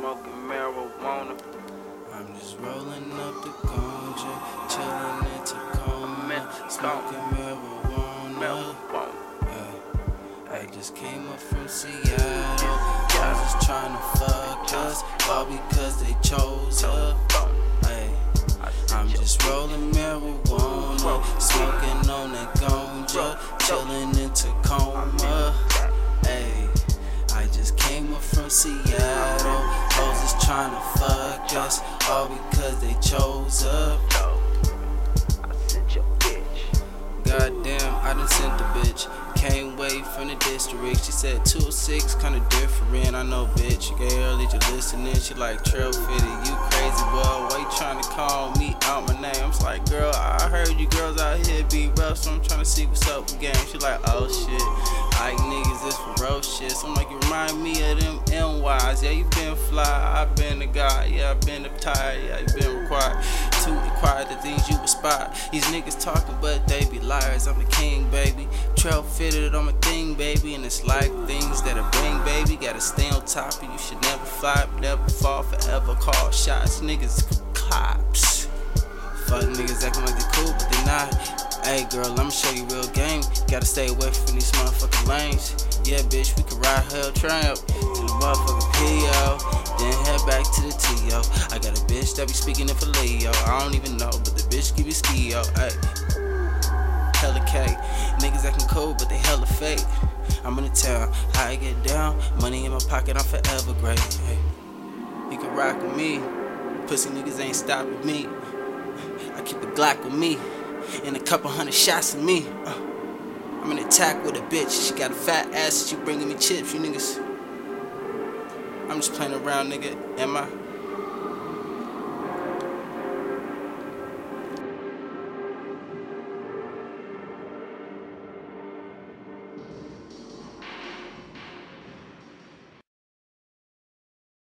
smoking marijuana. I'm just rolling up the ganja, chilling in Tacoma, smoking marijuana. Ay, I just came up from Seattle. Y'all just trying to fuck us, all because they chose us. Ay, I'm just rolling marijuana, smoking on that ganja, chilling in Tacoma. Came up from Seattle. Hoes is trying to fuck us, all because they chose up. I sent your bitch. Goddamn, I done sent the bitch. Came way from the district. She said 206, kinda different. I know, bitch. You gave early, you listening. She like trail fitted. You crazy, boy. Why you trying to call me out my name? I'm like, girl, I heard you girls out here be rough, so I'm trying to see what's up with game. She like, oh shit. Like niggas, ferocious. I'm like, you remind me of them NYs. Yeah, you been fly. I been the guy. Yeah, I been tired. Yeah, you been required to acquire the things you aspire. These niggas talking, but they be liars. I'm the king, baby. Trail fitted on my thing, baby. And it's like things that I bring, baby. Gotta stay on top, and you should never fly, never fall, forever call shots. Niggas cops. Hey girl, I'ma show you real game. Gotta stay away from these motherfucking lanes. Yeah, bitch, we can ride hell tramp to the motherfucking PO. Then head back to the TO. I got a bitch that be speaking in for Leo. I don't even know, but the bitch give me ski, yo. Hey. Hella K. Niggas acting cool, but they hella fake. I'm in the town, how I get down. Money in my pocket, I'm forever great. Hey. You can rock with me. Pussy niggas ain't stopping me. I keep a Glock with me. And a couple hundred shots of me. Uh, I'm in attack with a bitch. She got a fat ass. She bringing me chips. You niggas. I'm just playing around, nigga. Am I?